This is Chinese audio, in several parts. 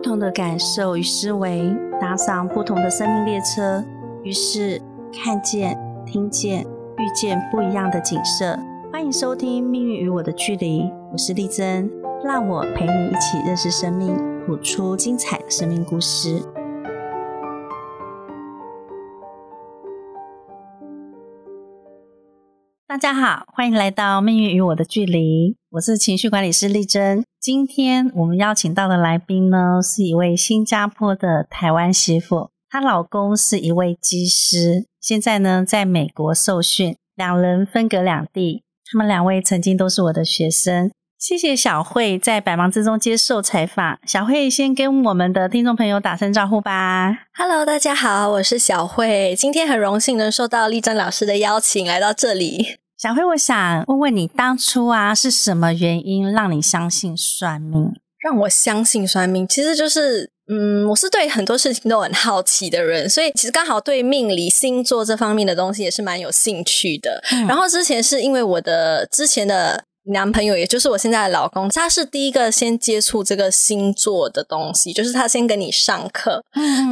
不同的感受与思维，搭上不同的生命列车，于是看见、听见、遇见不一样的景色。欢迎收听《命运与我的距离》，我是丽珍，让我陪你一起认识生命，谱出精彩的生命故事。大家好，欢迎来到《命运与我的距离》，我是情绪管理师丽珍。今天我们邀请到的来宾呢，是一位新加坡的台湾媳妇，她老公是一位技师，现在呢在美国受训，两人分隔两地。他们两位曾经都是我的学生。谢谢小慧在百忙之中接受采访。小慧先跟我们的听众朋友打声招呼吧。Hello，大家好，我是小慧，今天很荣幸能受到丽珍老师的邀请来到这里。小辉，我想问问你，当初啊是什么原因让你相信算命？让我相信算命，其实就是，嗯，我是对很多事情都很好奇的人，所以其实刚好对命理、星座这方面的东西也是蛮有兴趣的。然后之前是因为我的之前的。男朋友，也就是我现在的老公，他是第一个先接触这个星座的东西，就是他先跟你上课，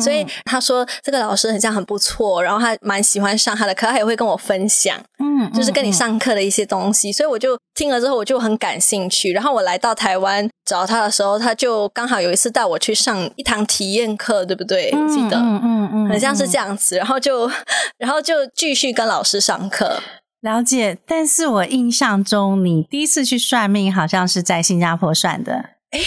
所以他说这个老师很像很不错，然后他蛮喜欢上他的课，他也会跟我分享，嗯，就是跟你上课的一些东西，所以我就听了之后我就很感兴趣。然后我来到台湾找他的时候，他就刚好有一次带我去上一堂体验课，对不对？我记得，嗯嗯嗯，很像是这样子，然后就然后就继续跟老师上课。了解，但是我印象中你第一次去算命好像是在新加坡算的，哎，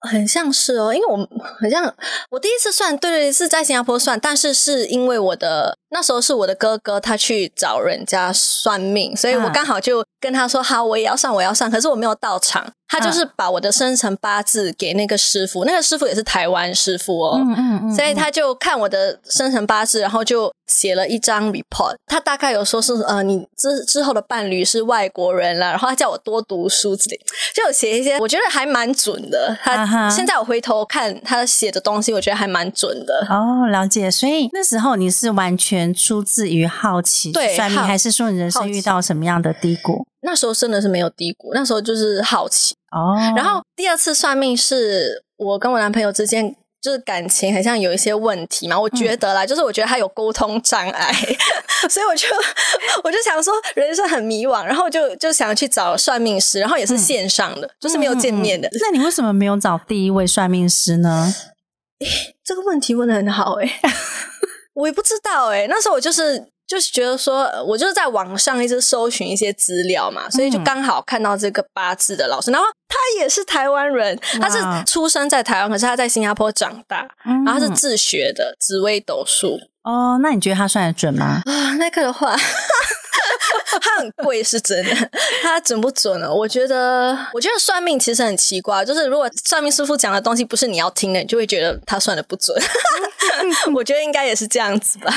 很像是哦，因为我好像我第一次算，对对，是在新加坡算，但是是因为我的那时候是我的哥哥他去找人家算命，所以我刚好就跟他说好，我也要上，我要上，可是我没有到场。他就是把我的生辰八字给那个师傅，那个师傅也是台湾师傅哦，嗯嗯嗯，所以他就看我的生辰八字，然后就写了一张 report。他大概有说是呃，你之之后的伴侣是外国人了，然后他叫我多读书之类，就有写一些，我觉得还蛮准的。他现在我回头看他写的东西，我觉得还蛮准的。哦，了解。所以那时候你是完全出自于好奇算命，还是说你人生遇到什么样的低谷？那时候真的是没有低谷，那时候就是好奇哦。然后第二次算命是我跟我男朋友之间就是感情好像有一些问题嘛，我觉得啦，就是我觉得他有沟通障碍，所以我就我就想说人生很迷惘，然后就就想去找算命师，然后也是线上的，就是没有见面的。那你为什么没有找第一位算命师呢？这个问题问的很好哎，我也不知道哎，那时候我就是。就是觉得说，我就是在网上一直搜寻一些资料嘛，所以就刚好看到这个八字的老师，然后他也是台湾人，他是出生在台湾，可是他在新加坡长大，然后他是自学的紫微斗数。哦，那你觉得他算的准吗？啊，那个的话。它很贵是真的，它准不准呢？我觉得，我觉得算命其实很奇怪，就是如果算命师傅讲的东西不是你要听的，你就会觉得他算的不准。我觉得应该也是这样子吧。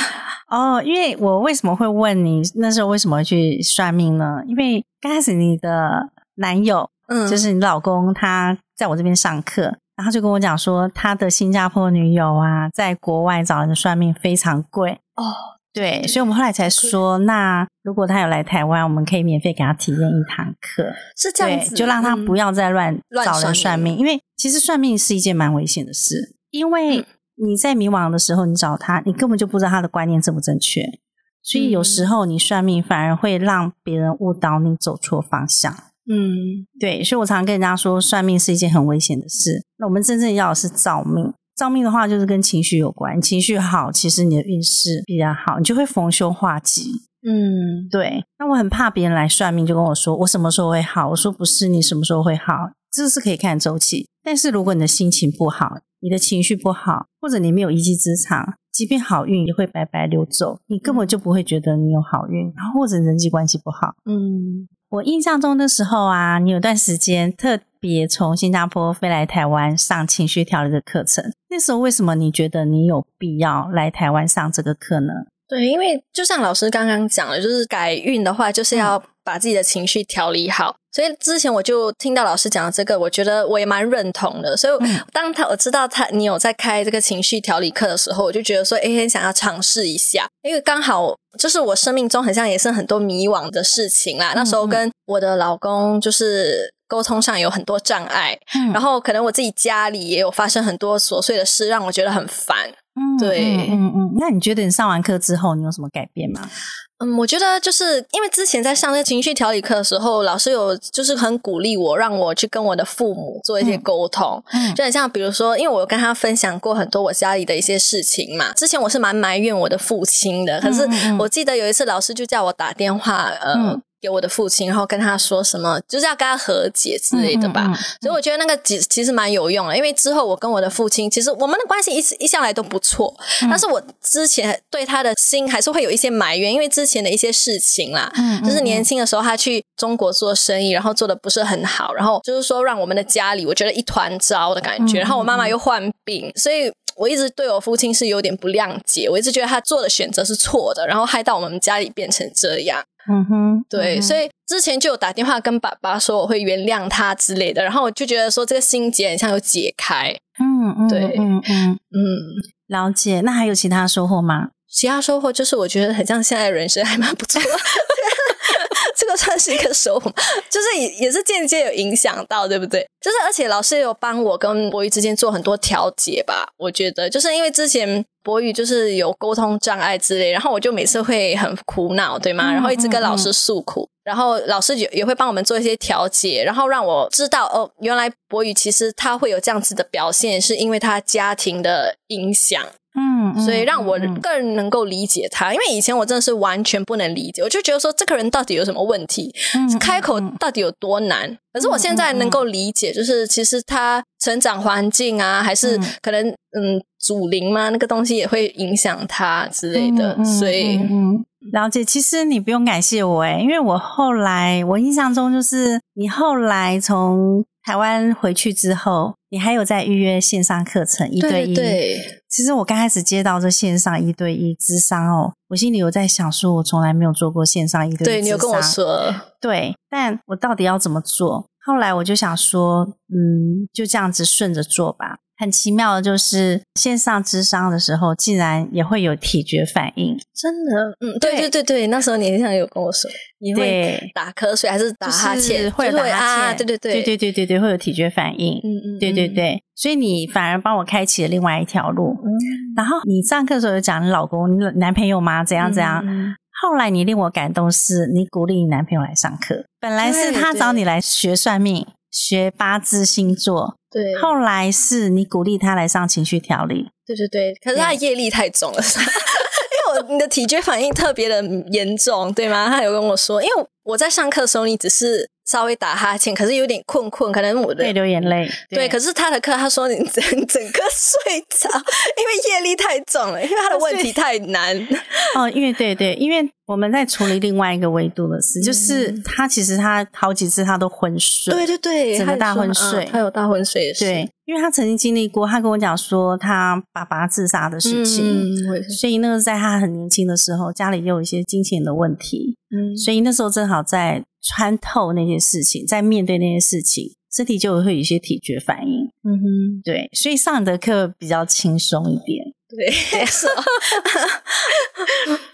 哦，因为我为什么会问你那时候为什么去算命呢？因为刚开始你的男友，嗯，就是你老公，他在我这边上课，然后就跟我讲说，他的新加坡女友啊，在国外找人算命非常贵哦。对，所以我们后来才说，那如果他有来台湾，我们可以免费给他体验一堂课，是这样子，就让他不要再乱找人算命，因为其实算命是一件蛮危险的事，因为你在迷惘的时候，你找他，你根本就不知道他的观念正不正确，所以有时候你算命反而会让别人误导你走错方向。嗯，对，所以我常常跟人家说，算命是一件很危险的事。那我们真正要的是造命。造命的话，就是跟情绪有关。情绪好，其实你的运势比较好，你就会逢凶化吉。嗯，对。那我很怕别人来算命，就跟我说我什么时候会好。我说不是，你什么时候会好，这是可以看周期。但是如果你的心情不好，你的情绪不好，或者你没有一技之长，即便好运也会白白流走，你根本就不会觉得你有好运。然后或者人际关系不好，嗯。我印象中的时候啊，你有段时间特别从新加坡飞来台湾上情绪调理的课程。那时候为什么你觉得你有必要来台湾上这个课呢？对，因为就像老师刚刚讲的，就是改运的话，就是要把自己的情绪调理好。所以之前我就听到老师讲的这个，我觉得我也蛮认同的。所以当他我知道他你有在开这个情绪调理课的时候，我就觉得说，哎，很想要尝试一下，因为刚好就是我生命中好像也是很多迷惘的事情啦。那时候跟我的老公就是沟通上有很多障碍，然后可能我自己家里也有发生很多琐碎的事，让我觉得很烦。嗯，对，嗯嗯。那你觉得你上完课之后，你有什么改变吗？嗯，我觉得就是因为之前在上那个情绪调理课的时候，老师有就是很鼓励我，让我去跟我的父母做一些沟通，嗯，就很像比如说，因为我跟他分享过很多我家里的一些事情嘛。之前我是蛮埋怨我的父亲的，可是我记得有一次老师就叫我打电话，呃。给我的父亲，然后跟他说什么，就是要跟他和解之类的吧。所以我觉得那个其其实蛮有用的，因为之后我跟我的父亲，其实我们的关系一直一向来都不错。但是我之前对他的心还是会有一些埋怨，因为之前的一些事情啦，就是年轻的时候他去中国做生意，然后做的不是很好，然后就是说让我们的家里我觉得一团糟的感觉。然后我妈妈又患病，所以我一直对我父亲是有点不谅解，我一直觉得他做的选择是错的，然后害到我们家里变成这样。嗯哼，对，所以之前就有打电话跟爸爸说我会原谅他之类的，然后我就觉得说这个心结很像有解开。嗯嗯，对，嗯嗯嗯，了解。那还有其他收获吗？其他收获就是我觉得很像现在人生还蛮不错。这个算是一个收获，就是也也是间接有影响到，对不对？就是而且老师有帮我跟博宇之间做很多调节吧。我觉得就是因为之前博宇就是有沟通障碍之类，然后我就每次会很苦恼，对吗？然后一直跟老师诉苦，然后老师也也会帮我们做一些调节，然后让我知道哦，原来博宇其实他会有这样子的表现，是因为他家庭的影响。嗯，所以让我更能够理解他，因为以前我真的是完全不能理解，我就觉得说这个人到底有什么问题，开口到底有多难。可是我现在能够理解，就是其实他成长环境啊，还是可能嗯祖灵嘛，那个东西也会影响他之类的。所以，嗯，了解。其实你不用感谢我哎，因为我后来我印象中就是你后来从。台湾回去之后，你还有在预约线上课程一对一？对，其实我刚开始接到这线上一对一智商哦，我心里有在想，说我从来没有做过线上一对一。对你有跟我说，对，但我到底要怎么做？后来我就想说，嗯，就这样子顺着做吧。很奇妙的就是线上智商的时候，竟然也会有体觉反应。真的，嗯，对对对对，那时候你好像有跟我说，你会打瞌睡还是打哈欠？会打哈欠，对对对对对对对，会有体觉反应。嗯嗯，对对对。所以你反而帮我开启了另外一条路。嗯。然后你上课时候有讲你老公、你男朋友吗？怎样怎样？嗯。后来你令我感动是，你鼓励你男朋友来上课。本来是他找你来学算命、学八字星座。对。后来是你鼓励他来上情绪调理，对对对。可是他的业力太重了，因为我你的体觉反应特别的严重，对吗？他有跟我说，因为我在上课的时候，你只是。稍微打哈欠，可是有点困困，可能我的会流眼泪。对，可是他的课，他说你整整个睡着，因为业力太重了，因为他的问题太难。哦，因为对对，因为我们在处理另外一个维度的事，就是他其实他好几次他都昏睡，对对对，整个大昏睡，他有大昏睡的事。对，因为他曾经经历过，他跟我讲说他爸爸自杀的事情，所以那个在他很年轻的时候，家里又有一些金钱的问题，嗯，所以那时候正好在。穿透那些事情，在面对那些事情，身体就会有一些体觉反应。嗯哼，对，所以上你的课比较轻松一点。对，是。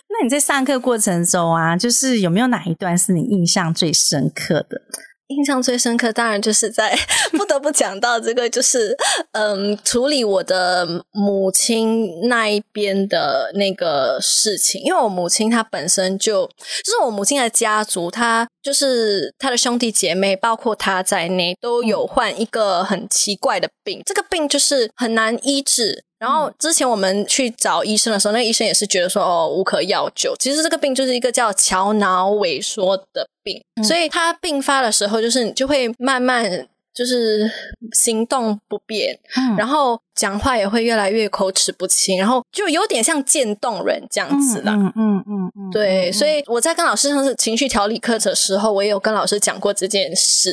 那你在上课过程中啊，就是有没有哪一段是你印象最深刻的？印象最深刻，当然就是在不得不讲到这个，就是嗯，处理我的母亲那一边的那个事情。因为我母亲她本身就就是我母亲的家族，她就是她的兄弟姐妹，包括她在内，都有患一个很奇怪的病。这个病就是很难医治。然后之前我们去找医生的时候，那医生也是觉得说哦无可药救。其实这个病就是一个叫桥脑萎缩的病，所以它病发的时候，就是你就会慢慢。就是行动不便，然后讲话也会越来越口齿不清，然后就有点像渐冻人这样子的。嗯嗯嗯嗯，对。所以我在跟老师上是情绪调理课的时候，我也有跟老师讲过这件事，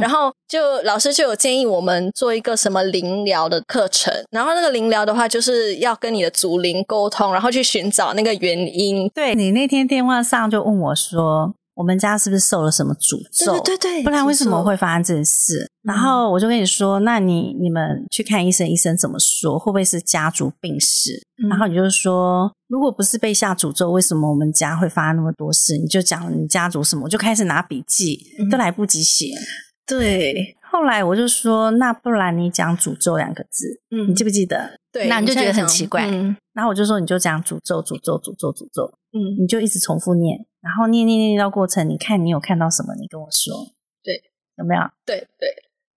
然后就老师就有建议我们做一个什么灵疗的课程。然后那个灵疗的话，就是要跟你的祖灵沟通，然后去寻找那个原因。对你那天电话上就问我说。我们家是不是受了什么诅咒？对对对，不然为什么会发生这件事？然后我就跟你说，那你你们去看医生，医生怎么说？会不会是家族病史？然后你就说，如果不是被下诅咒，为什么我们家会发生那么多事？你就讲你家族什么，我就开始拿笔记，都来不及写。对，后来我就说，那不然你讲诅咒两个字，嗯你记不记得？对，那你就觉得很奇怪嗯然后我就说，你就讲诅咒，诅咒，诅咒，诅咒，嗯，你就一直重复念，然后念念念到过程，你看你有看到什么？你跟我说，对，有没有？对对，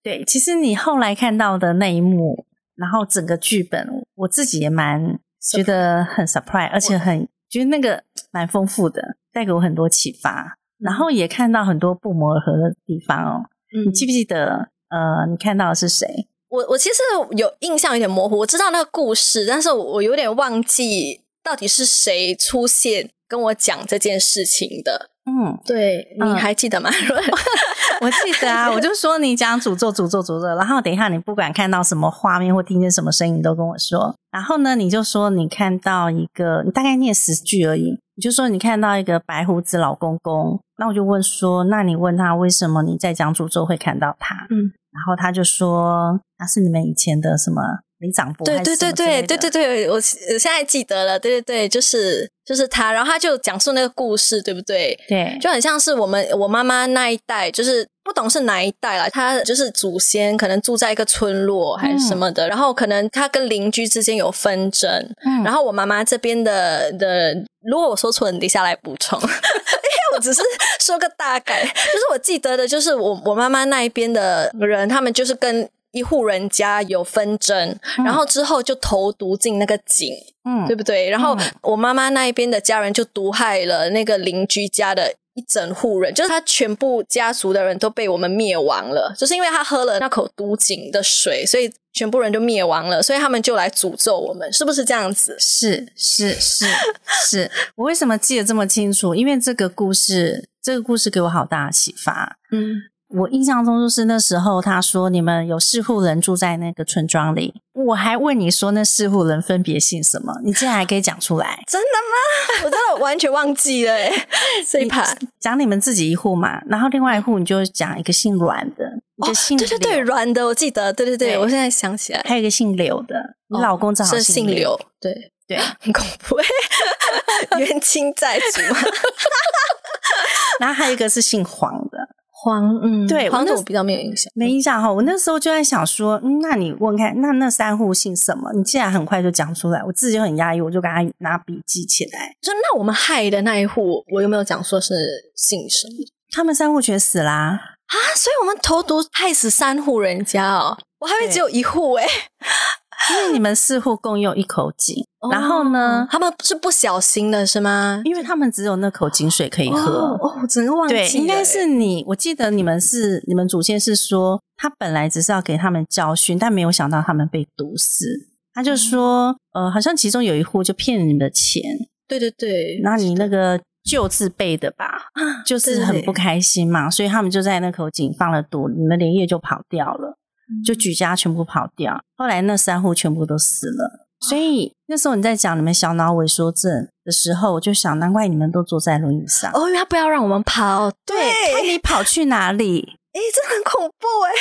对，其实你后来看到的那一幕，然后整个剧本，我自己也蛮觉得很 surprise，而且很觉得那个蛮丰富的，带给我很多启发。然后也看到很多不谋而合的地方哦。嗯你记不记得？呃，你看到的是谁？我我其实有印象有点模糊，我知道那个故事，但是我我有点忘记到底是谁出现跟我讲这件事情的。嗯，对，你嗯还记得吗？我记得啊，我就说你讲诅咒、诅咒、诅咒，然后等一下你不管看到什么画面或听见什么声音，你都跟我说。然后呢，你就说你看到一个，你大概念十句而已，你就说你看到一个白胡子老公公。那我就问说，那你问他为什么你在讲诅咒会看到他？嗯，然后他就说他是你们以前的什么李长伯，对对对对对对对，对，我我现在记得了，对对对，就是就是他，然后他就讲述那个故事，对不对？对，就很像是我们我妈妈那一代，就是不懂是哪一代了，他就是祖先可能住在一个村落还是什么的，然后可能他跟邻居之间有纷争，嗯然后我妈妈这边的的，如果我说错了，你等一下来补充，因为我只是说个大概，就是我记得的，就是我我妈妈那一边的人，他们就是跟一户人家有纷争，然后之后就投毒进那个井，嗯对不对？然后嗯我妈妈那一边的家人就毒害了那个邻居家的。一整户人，就是他全部家族的人都被我们灭亡了，就是因为他喝了那口毒井的水，所以全部人就灭亡了，所以他们就来诅咒我们，是不是这样子？是是是 是，我为什么记得这么清楚？因为这个故事，这个故事给我好大的启发。嗯，我印象中就是那时候他说你们有四户人住在那个村庄里，我还问你说那四户人分别姓什么，你竟然还可以讲出来。真的吗？我真的完全忘记了哎，这一盘讲你们自己一户嘛，然后另外一户你就讲一个姓阮的，一个姓对对对，阮的我记得，对对对，对我现在想起来，还有一个姓刘的，你老公正好是姓柳刘，，对，对，很恐怖，冤亲债主，然后还有一个是姓黄的，黄，嗯，对黄的我比较没有印象，没印象哈。我那时候就在想说，嗯，那你问看，那那三户姓什么？你既然很快就讲出来，我自己就很压抑，我就给他拿笔记起来。说那我们害的那一户，我有没有讲说是姓什么他们三户全死啦、啊？所以我们投毒害死三户人家哦，我还以为只有一户哎。因为你们四户共用一口井，然后呢哦，他们是不小心的是吗？因为他们只有那口井水可以喝。哦，哦我整个忘记了对，欸，应该是你。我记得你们是你们祖先是说，他本来只是要给他们教训，但没有想到他们被毒死。他就说，呃，好像其中有一户就骗你们的钱，对对对，那你那个旧字辈的吧，啊就是很不开心嘛，所以他们就在那口井放了毒，你们连夜就跑掉了，就举家全部跑掉。后来那三户全部都死了。所以那时候你在讲你们小脑萎缩症的时候，我就想，难怪你们都坐在轮椅上。哦，因为他不要让我们跑，对，看你跑去哪里？哎，这很恐怖哎，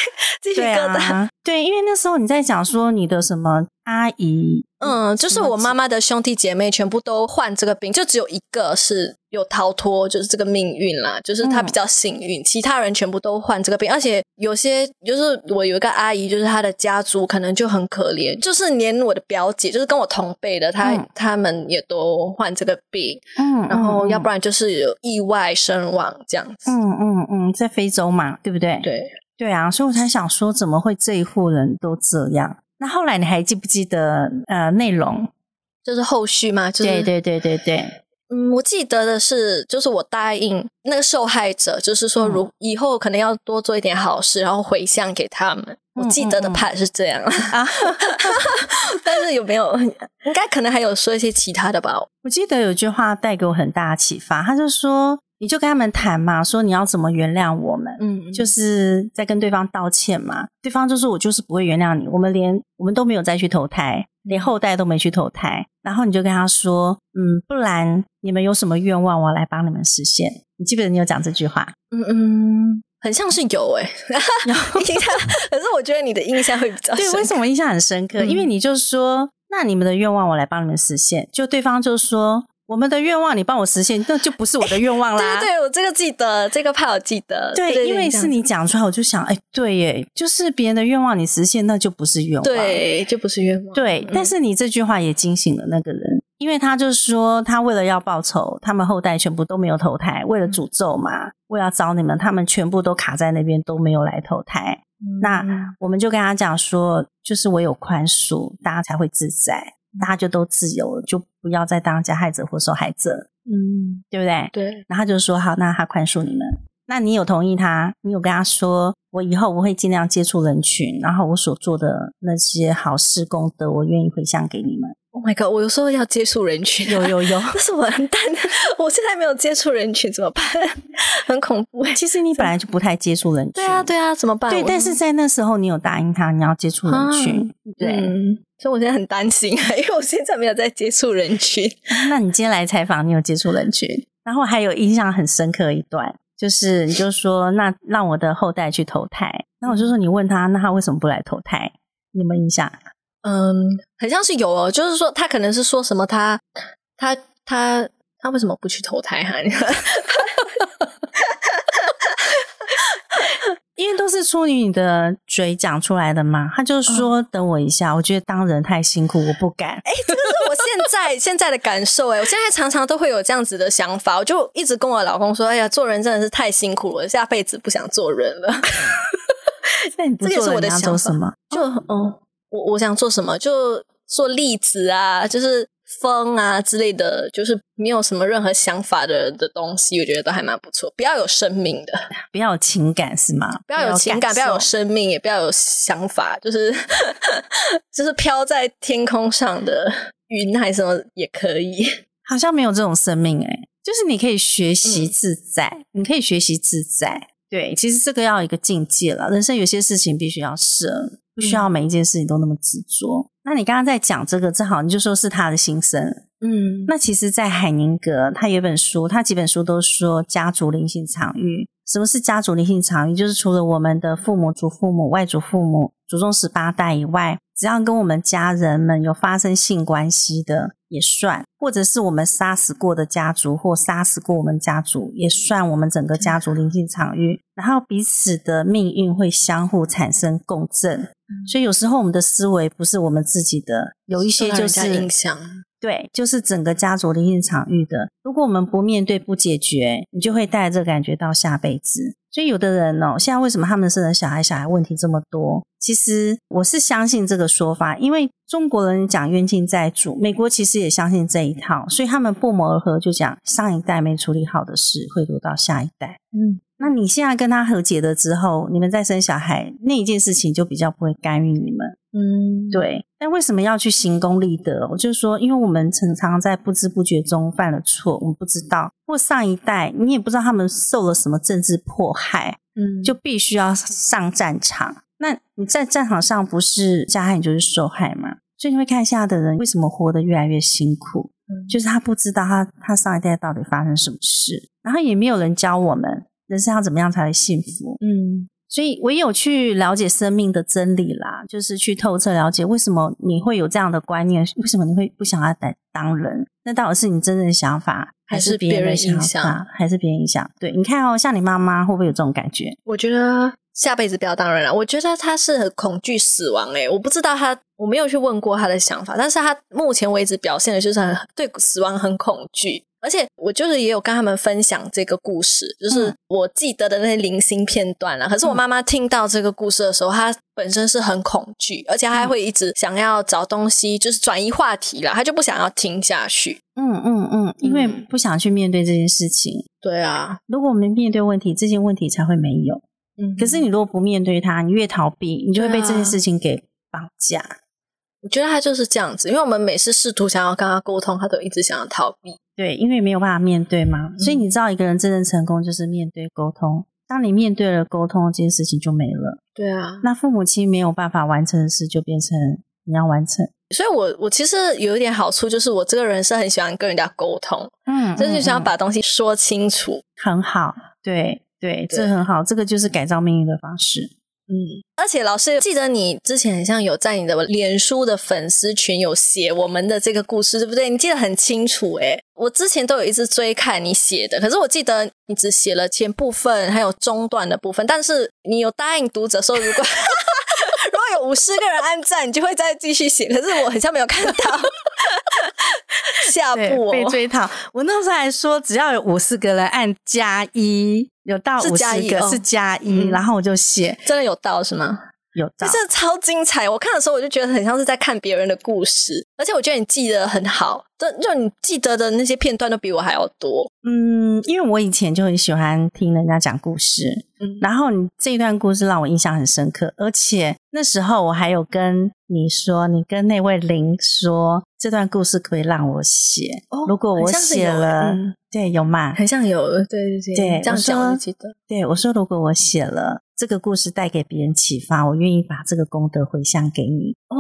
鸡皮对疙瘩。啊，对，因为那时候你在讲说你的什么阿姨，嗯，就是我妈妈的兄弟姐妹全部都患这个病，就只有一个是有逃脱，就是这个命运啦，就是她嗯比较幸运，其他人全部都患这个病，而且有些就是我有一个阿姨，就是她的家族可能就很可怜，就是连我的表姐，就是跟我同辈的，她嗯他们也都患这个病，嗯然后要不然，然就是有意外身亡这样子。嗯嗯嗯，在非洲嘛，对不对？对，对啊，所以我才想说，怎么会这一户人都这样？那后来你还记不记得呃内容？就是后续嘛，就是对对对对对，嗯，我记得的是，就是我答应那个受害者，就是说，嗯如以后可能要多做一点好事，然后回向给他们。我嗯记得的嗯嗯 part 是这样，啊，但是有没有？应该可能还有说一些其他的吧。我记得有句话带给我很大的启发，他就说，你就跟他们谈嘛，说你要怎么原谅我们。嗯，就是在跟对方道歉嘛，对方就说我就是不会原谅你，我们连我们都没有再去投胎，连后代都没去投胎，然后你就跟他说，嗯，不然你们有什么愿望，我来帮你们实现。你记不记得你有讲这句话？嗯嗯，很像是有 诶、印象，可是我觉得你的印象会比较对，为什么印象很深刻？嗯因为你就说，那你们的愿望我来帮你们实现，就对方就说，我们的愿望你帮我实现，那就不是我的愿望啦。对对，我这个记得，这个怕我记得。对，因为是你讲出来，我就想，哎，对耶，就是别人的愿望你实现，那就不是愿望，对，就不是愿望。对，但是你这句话也惊醒了那个人，因为他就是说，他为了要报仇，他们后代全部都没有投胎，为了诅咒嘛，为了找你们，他们全部都卡在那边，都没有来投胎。那我们就跟他讲说，就是我有宽恕，大家才会自在。大家就都自由了，就不要再当加害者或受害者，嗯，对不对？对。然后就说好，那他宽恕你们。那你有同意他？你有跟他说，我以后我会尽量接触人群，然后我所做的那些好事功德，我愿意回向给你们。Oh my god！我有时候要接触人群，有有有，那是我很淡，我现在没有接触人群怎么办？很恐怖。其实你本来就不太接触人群，对啊对啊，怎么办？对，但是在那时候你有答应他你要接触人群，对。所以我现在很担心，因为我现在没有在接触人群。那你今天来采访，你有接触人群？然后还有印象很深刻一段，就是你就说那让我的后代去投胎，那我就说你问他，那他为什么不来投胎？你有没有印象？嗯，很像是有哦，就是说他可能是说什么，他他他他为什么不去投胎哈？因为都是出于你的嘴讲出来的嘛，他就说等我一下，我觉得当人太辛苦，我不敢。哎，这个是我现在 现在的感受。哎，我现在常常都会有这样子的想法，我就一直跟我老公说：“哎呀，做人真的是太辛苦了，下辈子不想做人了。”那你不做人要做什么？就嗯，我我想做什么？就做例子啊，就是。风啊之类的，就是没有什么任何想法的的东西，我觉得都还蛮不错。不要有生命的，不要有情感是吗？不要有情感，不要有生命，也不要有想法，就是 就是飘在天空上的云还是什么也可以。好像没有这种生命哎，就是你可以学习自在，你可以学习自在。对，其实这个要一个境界了。人生有些事情必须要舍，不需要每一件事情都那么执着。那你刚刚在讲这个，正好你就说是他的心声，嗯，那其实，在海宁格，他有本书，他几本书都说家族灵性场域。什么是家族灵性场域？就是除了我们的父母、祖父母、外祖父母、祖宗十八代以外，只要跟我们家人们有发生性关系的。也算，或者是我们杀死过的家族，或杀死过我们家族，也算我们整个家族灵性场域。然后彼此的命运会相互产生共振，所以有时候我们的思维不是我们自己的，有一些就是影响。对，就是整个家族的应场域的。如果我们不面对、不解决，你就会带着这个感觉到下辈子。所以有的人哦，现在为什么他们生的小孩小孩问题这么多？其实我是相信这个说法，因为中国人讲冤亲债主，美国其实也相信这一套，所以他们不谋而合，就讲上一代没处理好的事会留到下一代。嗯，那你现在跟他和解了之后，你们再生小孩那一件事情就比较不会干预你们。嗯，对。但为什么要去行功立德？我就说，因为我们常常在不知不觉中犯了错，我们不知道，或上一代你也不知道他们受了什么政治迫害，嗯，就必须要上战场。那你在战场上不是加害就是受害嘛？所以你会看现在的人为什么活得越来越辛苦，嗯就是他不知道他他上一代到底发生什么事，然后也没有人教我们人生要怎么样才会幸福。嗯，所以唯有去了解生命的真理啦，就是去透彻了解为什么你会有这样的观念，为什么你会不想要当当人？那到底是你真正的想法，还是别人影响？还是别人影响？对，你看哦，像你妈妈会不会有这种感觉？我觉得。下辈子不要当人了。我觉得他是很恐惧死亡诶，我不知道他，我没有去问过他的想法，但是他目前为止表现的就是很对死亡很恐惧，而且我就是也有跟他们分享这个故事，就是我记得的那些零星片段了。可是我妈妈听到这个故事的时候，她本身是很恐惧，而且还会一直想要找东西，就是转移话题了，她就不想要听下去。嗯嗯嗯，因为不想去面对这件事情。对啊，如果我们面对问题，这些问题才会没有。嗯可是你如果不面对它，你越逃避，你就会被这件事情给绑架。我觉得他就是这样子，因为我们每次试图想要跟他沟通，他都一直想要逃避。对，因为没有办法面对嘛。所以你知道，一个人真正成功就是面对沟通。当你面对了沟通，这件事情就没了。对啊，那父母亲没有办法完成的事，就变成你要完成。所以我我其实有一点好处，就是我这个人是很喜欢跟人家沟通，嗯，就是想要把东西说清楚，很好。对。对，这很好，这个就是改造命运的方式。嗯，而且老师记得你之前好像有在你的脸书的粉丝群有写我们的这个故事，对不对？你记得很清楚诶我之前都有一直追看你写的，可是我记得你只写了前部分还有中段的部分，但是你有答应读者说如果。如果有五十个人按赞，你就会再继续写。可是我好像没有看到下部被追讨。我那时候还说，只要有五十个人按加一，有到五十个是加一，然后我就写。真的有到是吗？有到，这超精彩！我看的时候，我就觉得很像是在看别人的故事，而且我觉得你记得很好，就就你记得的那些片段都比我还要多。嗯，因为我以前就很喜欢听人家讲故事，嗯，然后你这一段故事让我印象很深刻，而且那时候我还有跟你说，你跟那位林说，这段故事可以让我写，如果我写了，对，有嘛？很像有，对对对，这样讲我记得。对我说，如果我写了。这个故事带给别人启发，我愿意把这个功德回向给你。哦，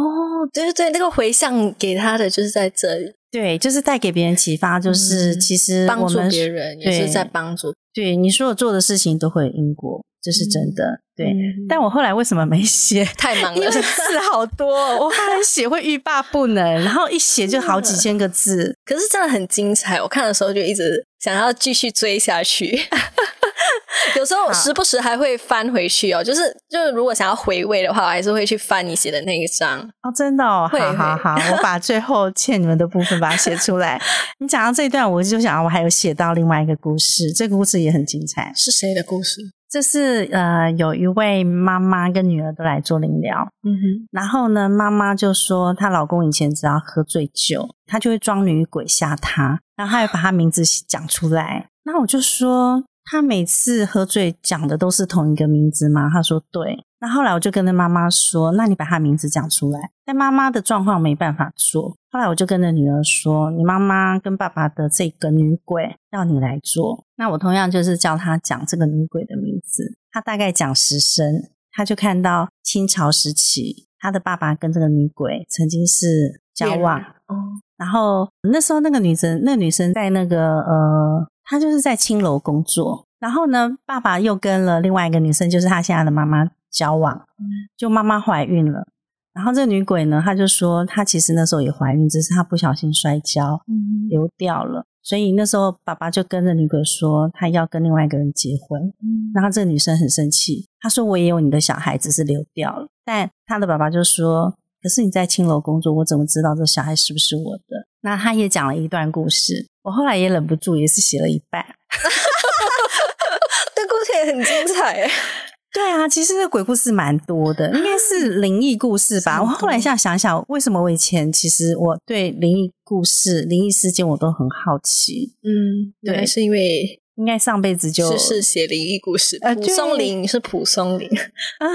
对对对，那个回向给他的就是在这里。对，就是带给别人启发，就是其实帮助别人也是在帮助。对，你所有做的事情都会有因果，这是真的。对，但我后来为什么没写？太忙了，字好多，我后来写会欲罢不能，然后一写就好几千个字。可是真的很精彩，我看的时候就一直想要继续追下去。有时候时不时还会翻回去哦，就是就是如果想要回味的话，我还是会去翻你写的那一章哦。真的哦，好好好，我把最后欠你们的部分把它写出来。你讲到这一段，我就想我还有写到另外一个故事，这个故事也很精彩。是谁的故事？这是呃，有一位妈妈跟女儿都来做灵疗，嗯哼。然后呢，妈妈就说她老公以前只要喝醉酒，她就会装女鬼吓她，然后她又把她名字讲出来。那我就说。他每次喝醉讲的都是同一个名字吗？他说对。那后来我就跟他妈妈说：“那你把他名字讲出来。”但妈妈的状况没办法做。后来我就跟着女儿说：“你妈妈跟爸爸的这个女鬼要你来做。”那我同样就是叫她讲这个女鬼的名字。她大概讲十声，她就看到清朝时期她的爸爸跟这个女鬼曾经是交往。哦。然后那时候那个女生，那女生在那个呃。她就是在青楼工作，然后呢，爸爸又跟了另外一个女生，就是他现在的妈妈交往，就妈妈怀孕了。然后这个女鬼呢，她就说她其实那时候也怀孕，只是她不小心摔跤流掉了。所以那时候爸爸就跟着女鬼说，他要跟另外一个人结婚。然后这个女生很生气，她说我也有你的小孩，只是流掉了。但她的爸爸就说，可是你在青楼工作，我怎么知道这小孩是不是我的？那他也讲了一段故事。我后来也忍不住，也是写了一半。这故事也很精彩，对啊，其实这鬼故事蛮多的，应该是灵异故事吧。我后来现在想想，为什么我以前其实我对灵异故事、灵异事件我都很好奇。嗯，对，是因为应该上辈子就是写灵异故事。呃，蒲松龄是蒲松龄 啊，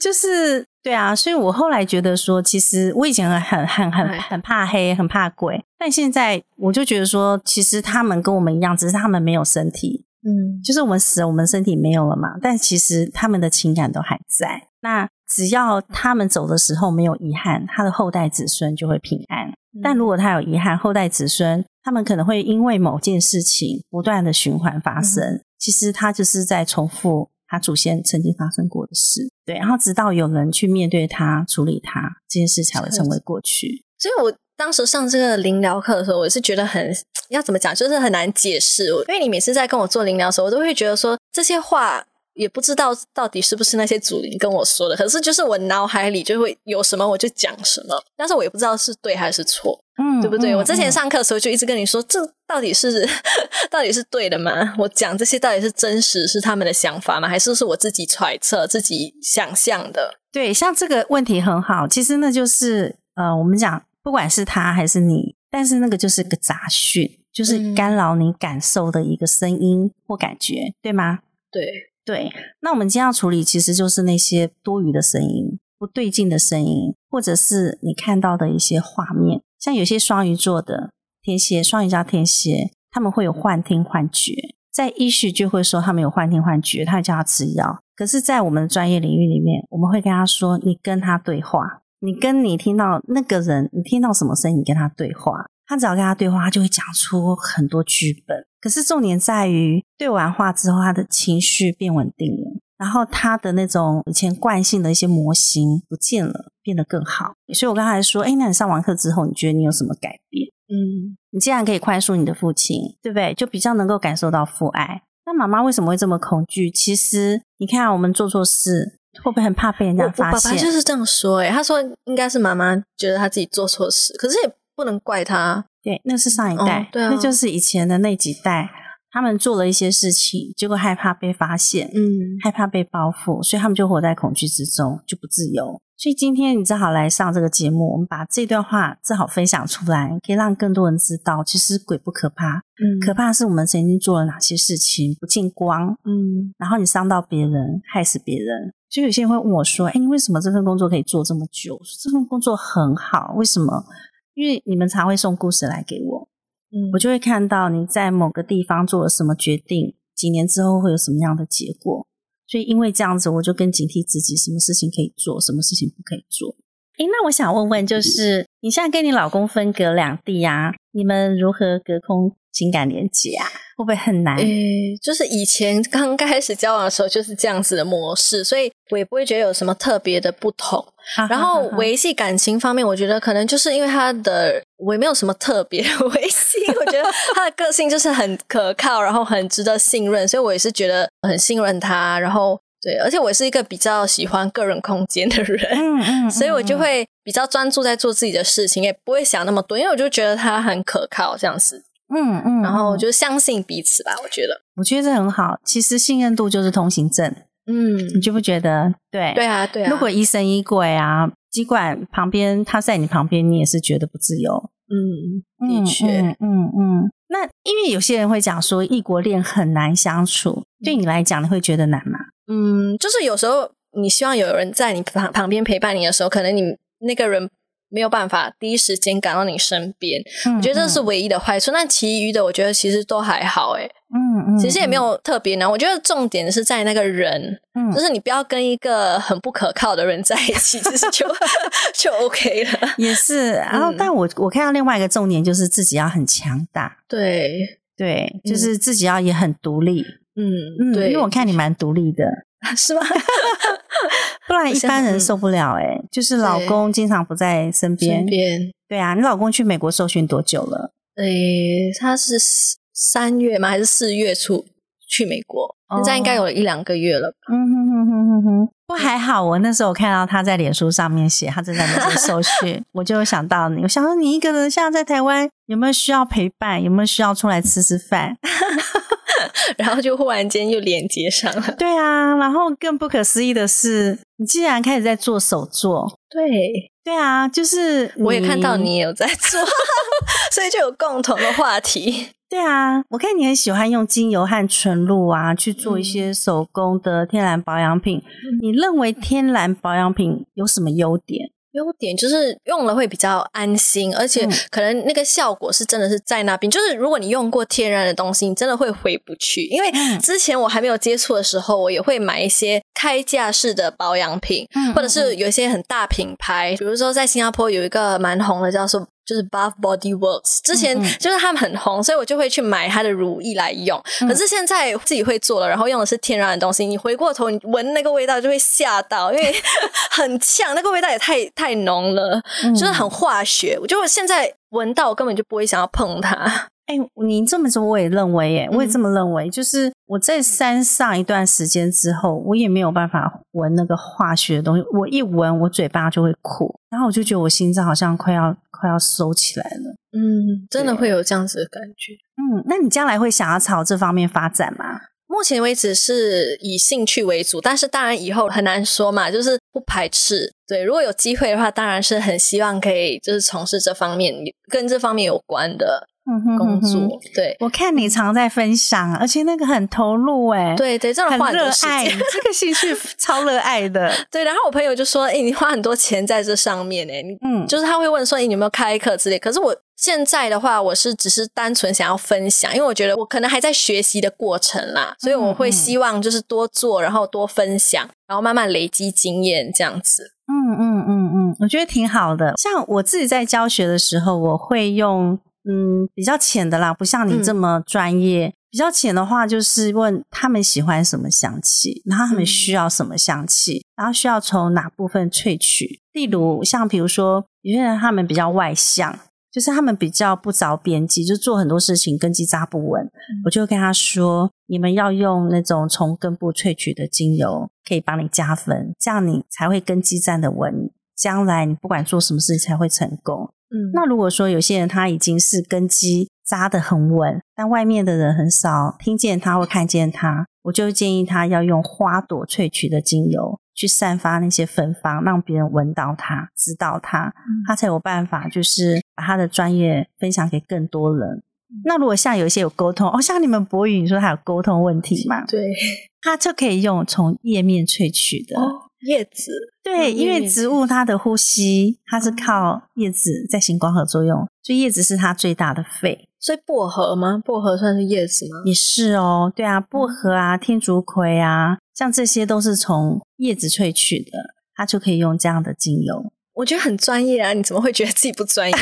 就是。对啊，所以我后来觉得说，其实我以前很很很很怕黑，很怕鬼，但现在我就觉得说，其实他们跟我们一样，只是他们没有身体，嗯，就是我们死了，我们身体没有了嘛，但其实他们的情感都还在。那只要他们走的时候没有遗憾，他的后代子孙就会平安。但如果他有遗憾，后代子孙他们可能会因为某件事情不断的循环发生，其实他就是在重复。他祖先曾经发生过的事，对，然后直到有人去面对他、处理他，这件事才会成为过去。所以我当时上这个灵疗课的时候，我是觉得很 要怎么讲，就是很难解释。因为你每次在跟我做灵疗的时候，我都会觉得说这些话也不知道到底是不是那些主灵跟我说的，可是就是我脑海里就会有什么我就讲什么，但是我也不知道是对还是错。嗯，对不对？我之前上课的时候就一直跟你说，这到底是 到底是对的吗？我讲这些到底是真实，是他们的想法吗？还是是我自己揣测、自己想象的？对，像这个问题很好，其实那就是呃，我们讲不管是他还是你，但是那个就是个杂讯，就是干扰你感受的一个声音或感觉，对吗？对对。那我们今天要处理，其实就是那些多余的声音、不对劲的声音，或者是你看到的一些画面。像有些双鱼座的天蝎，双鱼加天蝎，他们会有幻听幻觉，在医学就会说他们有幻听幻觉，他叫他吃药。可是，在我们的专业领域里面，我们会跟他说：你跟他对话，你跟你听到那个人，你听到什么声音，你跟他对话，他只要跟他对话，他就会讲出很多剧本。可是重点在于对完话之后，他的情绪变稳定了，然后他的那种以前惯性的一些模型不见了，变得更好。所以我刚才说，哎，那你上完课之后，你觉得你有什么改变？嗯，你既然可以宽恕你的父亲，对不对？就比较能够感受到父爱。那妈妈为什么会这么恐惧？其实你看，我们做错事，会不会很怕被人家发现？爸爸就是这样说，哎，他说应该是妈妈觉得他自己做错事，可是也不能怪他。对，那是上一代，对啊，那就是以前的那几代，他们做了一些事情，结果害怕被发现，嗯，害怕被报复，所以他们就活在恐惧之中，就不自由。所以今天你正好来上这个节目，我们把这段话正好分享出来，可以让更多人知道，其实鬼不可怕，嗯，可怕是我们曾经做了哪些事情不见光，嗯，然后你伤到别人，害死别人。就有些人会问我说：“哎，你为什么这份工作可以做这么久？这份工作很好，为什么？”因为你们常会送故事来给我，嗯，我就会看到你在某个地方做了什么决定，几年之后会有什么样的结果。所以因为这样子，我就更警惕自己，什么事情可以做，什么事情不可以做。诶，那我想问问，就是你现在跟你老公分隔两地啊，你们如何隔空情感连接啊？会不会很难？嗯，就是以前刚开始交往的时候就是这样子的模式，所以我也不会觉得有什么特别的不同。然后维系感情方面，我觉得可能就是因为他的我也没有什么特别 维系，我觉得他的个性就是很可靠，然后很值得信任，所以我也是觉得很信任他。然后对，而且我是一个比较喜欢个人空间的人，嗯嗯，所以我就会比较专注在做自己的事情，也不会想那么多，因为我就觉得他很可靠，这样子。嗯嗯，然后就相信彼此吧，我觉得，我觉得这很好。其实信任度就是通行证。嗯，你觉不觉得？对，对啊，对啊。如果疑神疑鬼啊，机管旁边他在你旁边，你也是觉得不自由。嗯，的确，嗯嗯。那因为有些人会讲说异国恋很难相处，对你来讲，你会觉得难吗？嗯，就是有时候你希望有人在你旁旁边陪伴你的时候，可能你那个人。没有办法第一时间赶到你身边，我觉得这是唯一的坏处。那其余的，我觉得其实都还好，哎，嗯嗯，其实也没有特别难。我觉得重点是在那个人，嗯就是你不要跟一个很不可靠的人在一起，其实就 就 OK 了。也是，然后，但我我看到另外一个重点就是自己要很强大，对对，就是自己要也很独立，嗯嗯，对，因为我看你蛮独立的。是吗？不然一般人受不了哎。就是老公经常不在身边。边对啊，你老公去美国受训多久了？诶，他是三月吗？还是四月初去美国？现在应该有一两个月了。嗯哼哼哼哼哼。不还好？我那时候看到他在脸书上面写他正在那边受训，我就想到你。我想说，你一个人现在在台湾，有没有需要陪伴？有没有需要出来吃吃饭？然后就忽然间又连接上了，对啊。然后更不可思议的是，你竟然开始在做手作，对对啊，就是我也看到你有在做，所以就有共同的话题。对啊，我看你很喜欢用精油和纯露啊去做一些手工的天然保养品。你认为天然保养品有什么优点？优点就是用了会比较安心，而且可能那个效果是真的是在那边。就是如果你用过天然的东西，你真的会回不去。因为之前我还没有接触的时候，我也会买一些开架式的保养品，或者是有一些很大品牌，比如说在新加坡有一个蛮红的，叫做。就是 Buff Body Works，之前就是他们很红，所以我就会去买它的乳液来用。可是现在自己会做了，然后用的是天然的东西，你回过头你闻那个味道就会吓到，因为 很呛，那个味道也太太浓了，就是很化学。我就现在闻到，我根本就不会想要碰它。哎，你这么说我也认为，耶，我也这么认为。就是我在山上一段时间之后，我也没有办法闻那个化学的东西，我一闻我嘴巴就会苦，然后我就觉得我心脏好像快要。快要收起来了，嗯，真的会有这样子的感觉，嗯，那你将来会想要朝这方面发展吗？目前为止是以兴趣为主，但是当然以后很难说嘛，就是不排斥。对，如果有机会的话，当然是很希望可以就是从事这方面跟这方面有关的。工作对，我看你常在分享，而且那个很投入哎，对对，这种很热爱，这个兴趣 超热爱的。对，然后我朋友就说：“哎，你花很多钱在这上面哎，你嗯，就是他会问说你有没有开课之类。可是我现在的话，我是只是单纯想要分享，因为我觉得我可能还在学习的过程啦，所以我会希望就是多做，然后多分享，然后慢慢累积经验这样子。嗯嗯嗯嗯，我觉得挺好的。像我自己在教学的时候，我会用。嗯，比较浅的啦，不像你这么专业，比较浅的话，就是问他们喜欢什么香气，然后他们需要什么香气，然后需要从哪部分萃取。例如，像比如说，有些人他们比较外向。就是他们比较不着边际，就做很多事情根基扎不稳。我就跟他说：“你们要用那种从根部萃取的精油，可以帮你加分，这样你才会根基站得稳。将来你不管做什么事才会成功。”嗯，那如果说有些人他已经是根基扎的很稳，但外面的人很少听见他或看见他，我就建议他要用花朵萃取的精油。去散发那些芬芳，让别人闻到它、知道它，他才有办法，就是把他的专业分享给更多人。那如果像有一些有沟通，哦，像你们博宇，你说他有沟通问题嘛？对，他就可以用从页面萃取的叶子。对，因为植物它的呼吸，它是靠叶子在行光合作用，所以叶子是它最大的肺。所以薄荷吗？薄荷算是叶子吗？也是哦，对啊，薄荷啊，天竺葵啊，像这些都是从叶子萃取的，它就可以用这样的精油。我觉得很专业啊！你怎么会觉得自己不专业？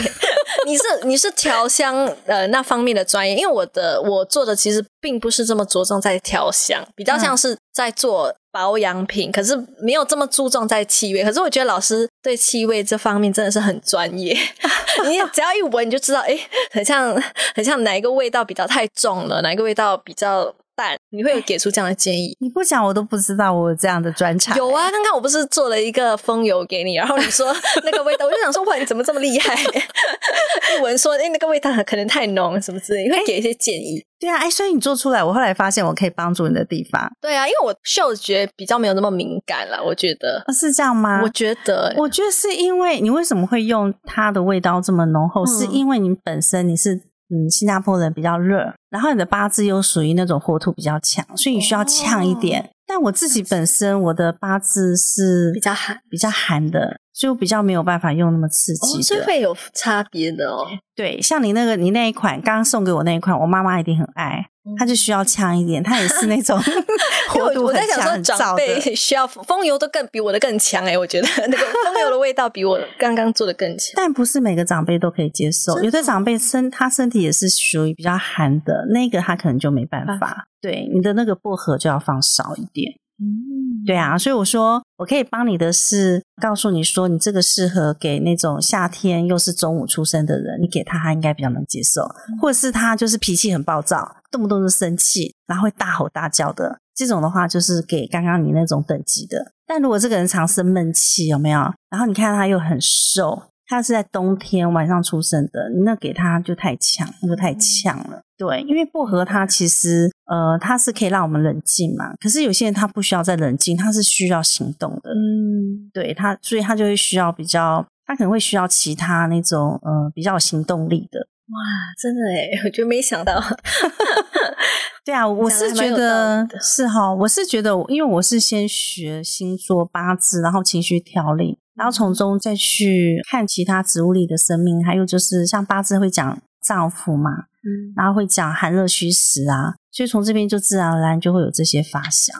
你是你是调香呃那方面的专业，因为我的我做的其实并不是这么着重在调香，比较像是在做保养品，可是没有这么注重在气味。可是我觉得老师对气味这方面真的是很专业，你只要一闻你就知道，哎，很像很像哪一个味道比较太重了，哪一个味道比较。淡，你会给出这样的建议？你不讲我都不知道我有这样的专场。有啊，刚刚我不是做了一个风油给你，然后你说那个味道，我就想说哇，你怎么这么厉害？一闻说哎，那个味道可能太浓什么之类，你会给一些建议。对啊，哎，所以你做出来，我后来发现我可以帮助你的地方。对啊，因为我嗅觉比较没有那么敏感了，我觉得是这样吗？我觉得，我觉得是因为你为什么会用它的味道这么浓厚？是因为你本身你是。嗯，新加坡人比较热，然后你的八字又属于那种火土比较强，所以你需要呛一点。但我自己本身我的八字是比较寒，比较寒的，所以我比较没有办法用那么刺激的，所以会有差别的哦。对，像你那个你那一款刚刚送给我那一款，我妈妈一定很爱。她就需要呛一点，她也是那种 火度很强、很长辈 需要风油都更比我的更强哎，我觉得那个 风油的味道比我刚刚做的更强。但不是每个长辈都可以接受，有的长辈身他身体也是属于比较寒的，那个他可能就没办法。对，你的那个薄荷就要放少一点。嗯，对啊，所以我说我可以帮你的是告诉你说，你这个适合给那种夏天又是中午出生的人，你给他他应该比较能接受，或者是他就是脾气很暴躁，动不动就生气，然后会大吼大叫的这种的话，就是给刚刚你那种等级的。但如果这个人常生闷气，有没有？然后你看他又很瘦。他是在冬天晚上出生的，那给他就太强，那就太呛了。对，因为薄荷它其实呃，它是可以让我们冷静嘛。可是有些人他不需要再冷静，他是需要行动的。嗯，对他，所以他就会需要比较，他可能会需要其他那种呃比较有行动力的。哇，真的哎，我觉得没想到。对啊，我是觉得是哈，我是觉得，因为我是先学星座八字，然后情绪调理。然后从中再去看其他植物里的生命，还有就是像八字会讲丈夫嘛，嗯，然后会讲寒热虚实啊，所以从这边就自然而然就会有这些发想。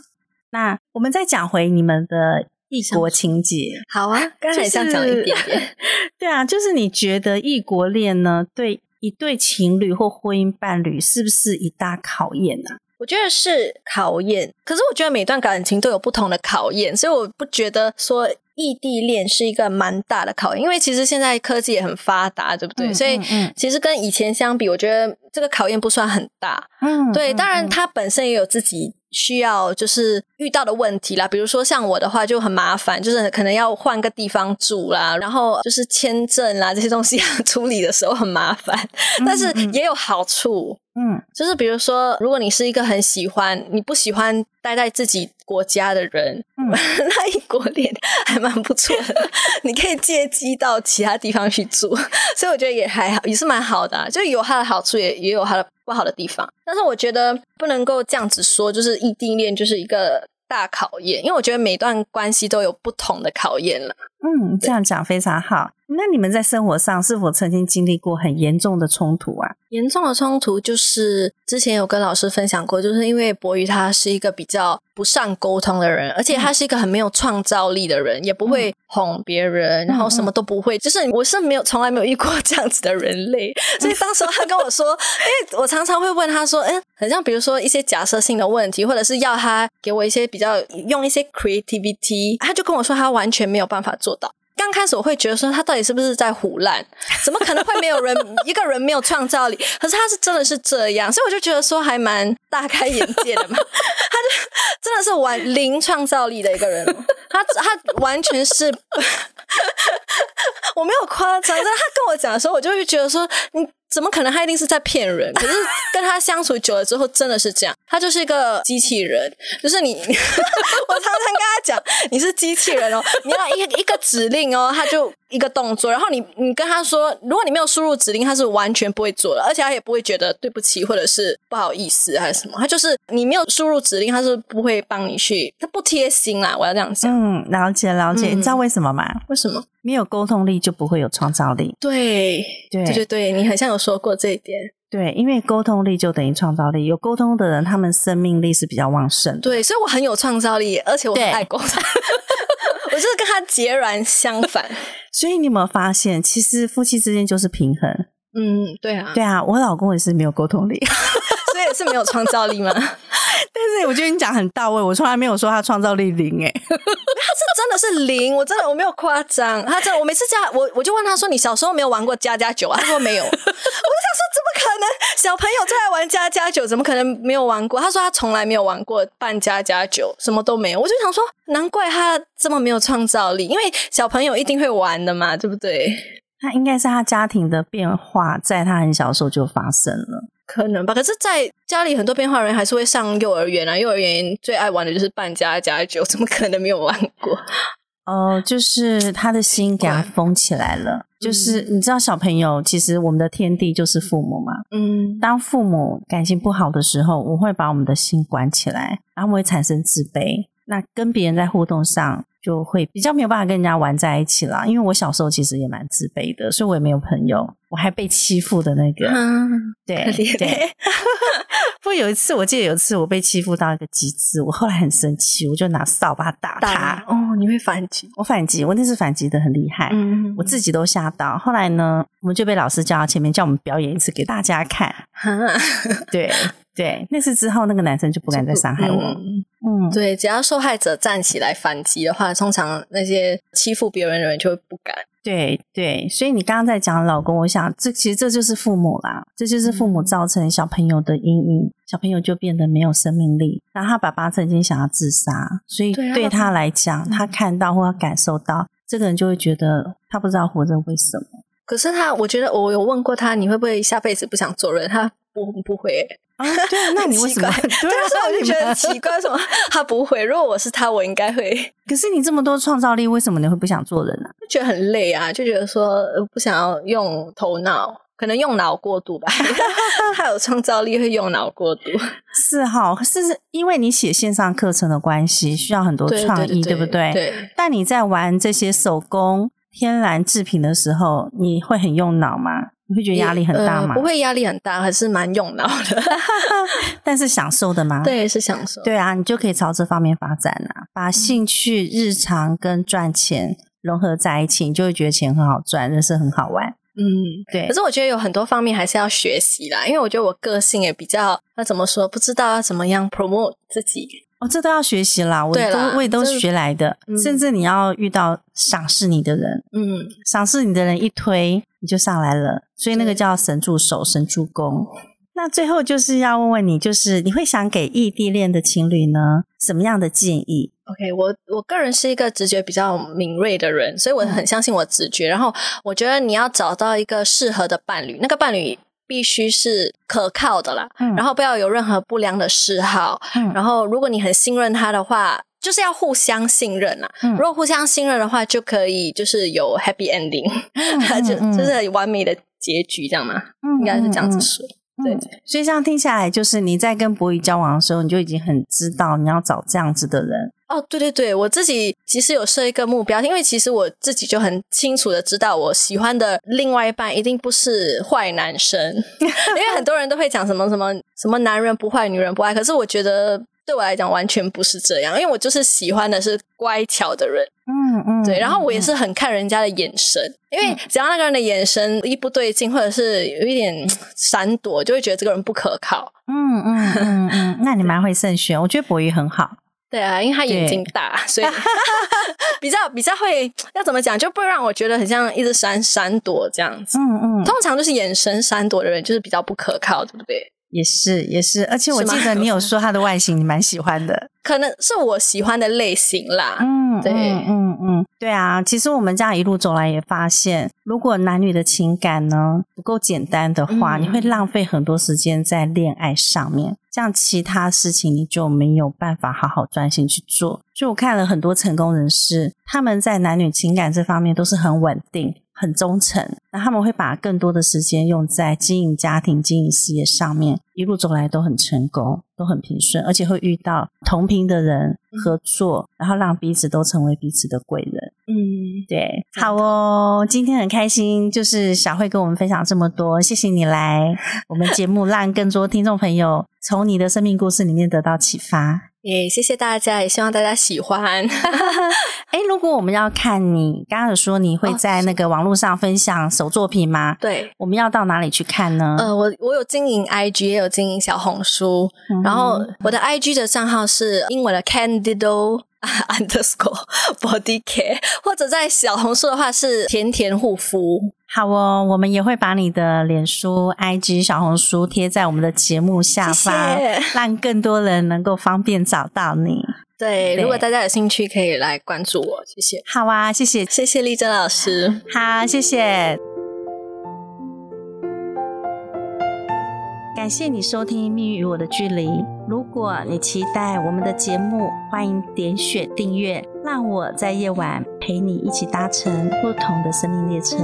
那我们再讲回你们的异国情节，好啊，刚才想讲一点点，对啊，就是你觉得异国恋呢，对一对情侣或婚姻伴侣是不是一大考验呢？我觉得是考验，可是我觉得每段感情都有不同的考验，所以我不觉得说。异地恋是一个蛮大的考验，因为其实现在科技也很发达，对不对？所以其实跟以前相比，我觉得这个考验不算很大。嗯，对，当然他本身也有自己需要就是遇到的问题啦，比如说像我的话就很麻烦，就是可能要换个地方住啦，然后就是签证啦这些东西 处理的时候很麻烦，但是也有好处。嗯，就是比如说，如果你是一个很喜欢你不喜欢待在自己国家的人，那异国恋还蛮不错的，你可以借机到其他地方去住，所以我觉得也还好，也是蛮好的，就有它的好处，也也有它的不好的地方。但是我觉得不能够这样子说，就是异地恋就是一个大考验，因为我觉得每段关系都有不同的考验了。嗯，这样讲非常好。那你们在生活上是否曾经经历过很严重的冲突啊？严重的冲突就是之前有跟老师分享过，就是因为博宇他是一个比较不善沟通的人，而且他是一个很没有创造力的人，也不会哄别人，然后什么都不会。就是我是没有从来没有遇过 这样子的人类，所以当时他跟我说，因为我常常会问他说，哎，很像比如说一些假设性的问题，或者是要他给我一些比较用一些 creativity，他就跟我说他完全没有办法做到。刚开始我会觉得说他到底是不是在胡乱？怎么可能会没有人 一个人没有创造力？可是他是真的是这样，所以我就觉得说还蛮大开眼界的嘛。他就真的是完零创造力的一个人，他他完全是 我没有夸张，但他跟我讲的时候，我就会觉得说你。怎么可能？他一定是在骗人。可是跟他相处久了之后，真的是这样。他就是一个机器人，就是你。我常常跟他讲，你是机器人哦，你要一一个指令哦，他就一个动作。然后你你跟他说，如果你没有输入指令，他是完全不会做的，而且他也不会觉得对不起或者是不好意思还是什么。他就是你没有输入指令，他是不会帮你去，他不贴心啦。我要这样讲。嗯，了解了解。你知道为什么吗？为什么？没有沟通力就不会有创造力。对对对对，你好像有说过这一点。对，因为沟通力就等于创造力。有沟通的人，他们生命力是比较旺盛。对，所以我很有创造力，而且我很爱沟通。我就是跟他截然相反。所以你有没有发现，其实夫妻之间就是平衡？嗯，对啊，对啊。我老公也是没有沟通力，是没有创造力吗？但是我觉得你讲很到位，我从来没有说他创造力零哎，他是真的是零，我真的我没有夸张，他真的我每次叫我我就问他说你小时候没有玩过家家酒啊？他说没有，我就想说怎么可能小朋友最爱玩家家酒，怎么可能没有玩过？他说他从来没有玩过扮家家酒，什么都没有。我就想说难怪他这么没有创造力，因为小朋友一定会玩的嘛，对不对？他应该是他家庭的变化，在他很小的时候就发生了。可能吧，可是，在家里很多变化人还是会上幼儿园啊。幼儿园最爱玩的就是扮家家酒，怎么可能没有玩过？哦，就是他的心给他封起来了。就是你知道，小朋友其实我们的天地就是父母嘛。嗯，当父母感情不好的时候，我会把我们的心关起来，然后会产生自卑。那跟别人在互动上。就会比较没有办法跟人家玩在一起啦。因为我小时候其实也蛮自卑的，所以我也没有朋友，我还被欺负的那个。对对。不过有一次，我记得有一次我被欺负到一个极致，我后来很生气，我就拿扫把打他。哦，你会反击？我反击，我那次反击的很厉害，嗯，我自己都吓到。后来呢，我们就被老师叫到前面，叫我们表演一次给大家看。对。对，那次之后，那个男生就不敢再伤害我。嗯，对，只要受害者站起来反击的话，通常那些欺负别人的人就会不敢。对对，所以你刚刚在讲老公，我想这其实这就是父母啦，这就是父母造成小朋友的阴影，小朋友就变得没有生命力。然后他爸爸曾经想要自杀，所以对他来讲，他看到或感受到这个人就会觉得他不知道活着为什么。可是他，我觉得我有问过他，你会不会下辈子不想做人？他不不会。对啊，那你为什么？对啊，所以我就觉得奇怪，什么他不会？如果我是他，我应该会。可是你这么多创造力，为什么你会不想做人呢？就觉得很累啊，就觉得说不想要用头脑，可能用脑过度吧。他有创造力，会用脑过度。是哈，是因为你写线上课程的关系，需要很多创意，对不对？对。但你在玩这些手工天然制品的时候，你会很用脑吗？你会觉得压力很大吗？不会，压力很大，还是蛮用脑的。但是享受的吗？对，是享受。对啊，你就可以朝这方面发展啊，把兴趣、日常跟赚钱融合在一起，你就会觉得钱很好赚，人生很好玩。嗯，对。可是我觉得有很多方面还是要学习啦，因为我觉得我个性也比较……那怎么说？不知道要怎么样 promote 自己。哦，这都要学习啦，我都我也都学来的。甚至你要遇到赏识你的人，嗯，赏识你的人一推。你就上来了，所以那个叫神助手、神助攻。那最后就是要问问你，就是你会想给异地恋的情侣呢什么样的建议？OK，我我个人是一个直觉比较敏锐的人，所以我很相信我直觉。然后我觉得你要找到一个适合的伴侣，那个伴侣必须是可靠的啦，然后不要有任何不良的嗜好。然后如果你很信任他的话。就是要互相信任啊！如果互相信任的话，就可以就是有 happy ending，就就是完美的结局，这样吗？应该是这样子说。对，所以这样听下来，就是你在跟博宇交往的时候，你就已经很知道你要找这样子的人。哦，对对对，我自己其实有设一个目标，因为其实我自己就很清楚的知道，我喜欢的另外一半一定不是坏男生，因为很多人都会讲什么什么什么男人不坏，女人不爱，可是我觉得对我来讲完全不是这样，因为我就是喜欢的是乖巧的人，嗯嗯，对，然后我也是很看人家的眼神，因为只要那个人的眼神一不对劲，或者是有一点闪躲，就会觉得这个人不可靠。嗯嗯嗯嗯，那你蛮会慎选，我觉得博宇很好。对啊，因为他眼睛大，所以 比较比较会要怎么讲，就不会让我觉得很像一直闪闪躲这样子。嗯嗯，通常就是眼神闪躲的人，就是比较不可靠，对不对？也是也是，而且我记得你有 说他的外形你蛮喜欢的，可能是我喜欢的类型啦。嗯，对，嗯嗯，对啊。其实我们这样一路走来也发现，如果男女的情感呢不够简单的话，你会浪费很多时间在恋爱上面，这样其他事情你就没有办法好好专心去做。就我看了很多成功人士，他们在男女情感这方面都是很稳定。很忠诚，那他们会把更多的时间用在经营家庭、经营事业上面，一路走来都很成功，都很平顺，而且会遇到同频的人合作，然后让彼此都成为彼此的贵人。嗯，对，好哦，今天很开心，就是小慧跟我们分享这么多，谢谢你来我们节目，让更多听众朋友从你的生命故事里面得到启发。也谢谢大家，也希望大家喜欢。哎，如果我们要看你刚刚有说你会在那个网络上分享手作品吗？对，我们要到哪里去看呢？呃，我我有经营 IG，也有经营小红书，然后我的 IG 的账号是英文的 Candido underscore body care，或者在小红书的话是甜甜护肤。好哦，我们也会把你的脸书、IG、小红书贴在我们的节目下方，让更多人能够方便找到你。对，如果大家有兴趣，可以来关注我。谢谢。好啊，谢谢，谢谢丽珍老师。好，谢谢。感谢你收听《命运与我的距离》。如果你期待我们的节目，欢迎点选订阅，让我在夜晚陪你一起搭乘不同的生命列车。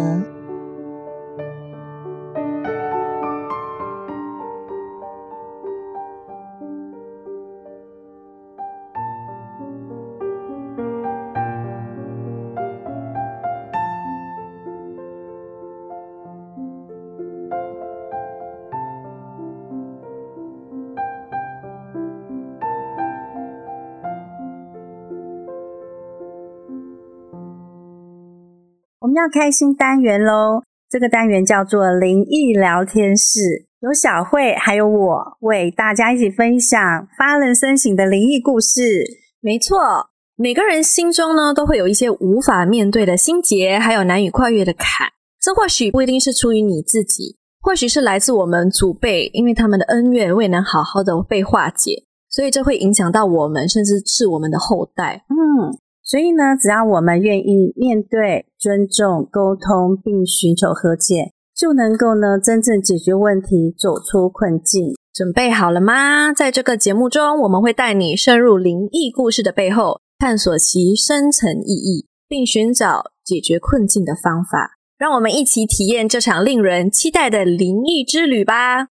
要开心单元喽！这个单元叫做灵异聊天室，有小慧还有我为大家一起分享发人深省的灵异故事。没错，每个人心中呢都会有一些无法面对的心结，还有难以跨越的坎。这或许不一定是出于你自己，或许是来自我们祖辈，因为他们的恩怨未能好好的被化解，所以这会影响到我们，甚至是我们的后代。嗯。所以呢，只要我们愿意面对、尊重、沟通，并寻求和解，就能够呢真正解决问题，走出困境。准备好了吗？在这个节目中，我们会带你深入灵异故事的背后，探索其深层意义，并寻找解决困境的方法。让我们一起体验这场令人期待的灵异之旅吧！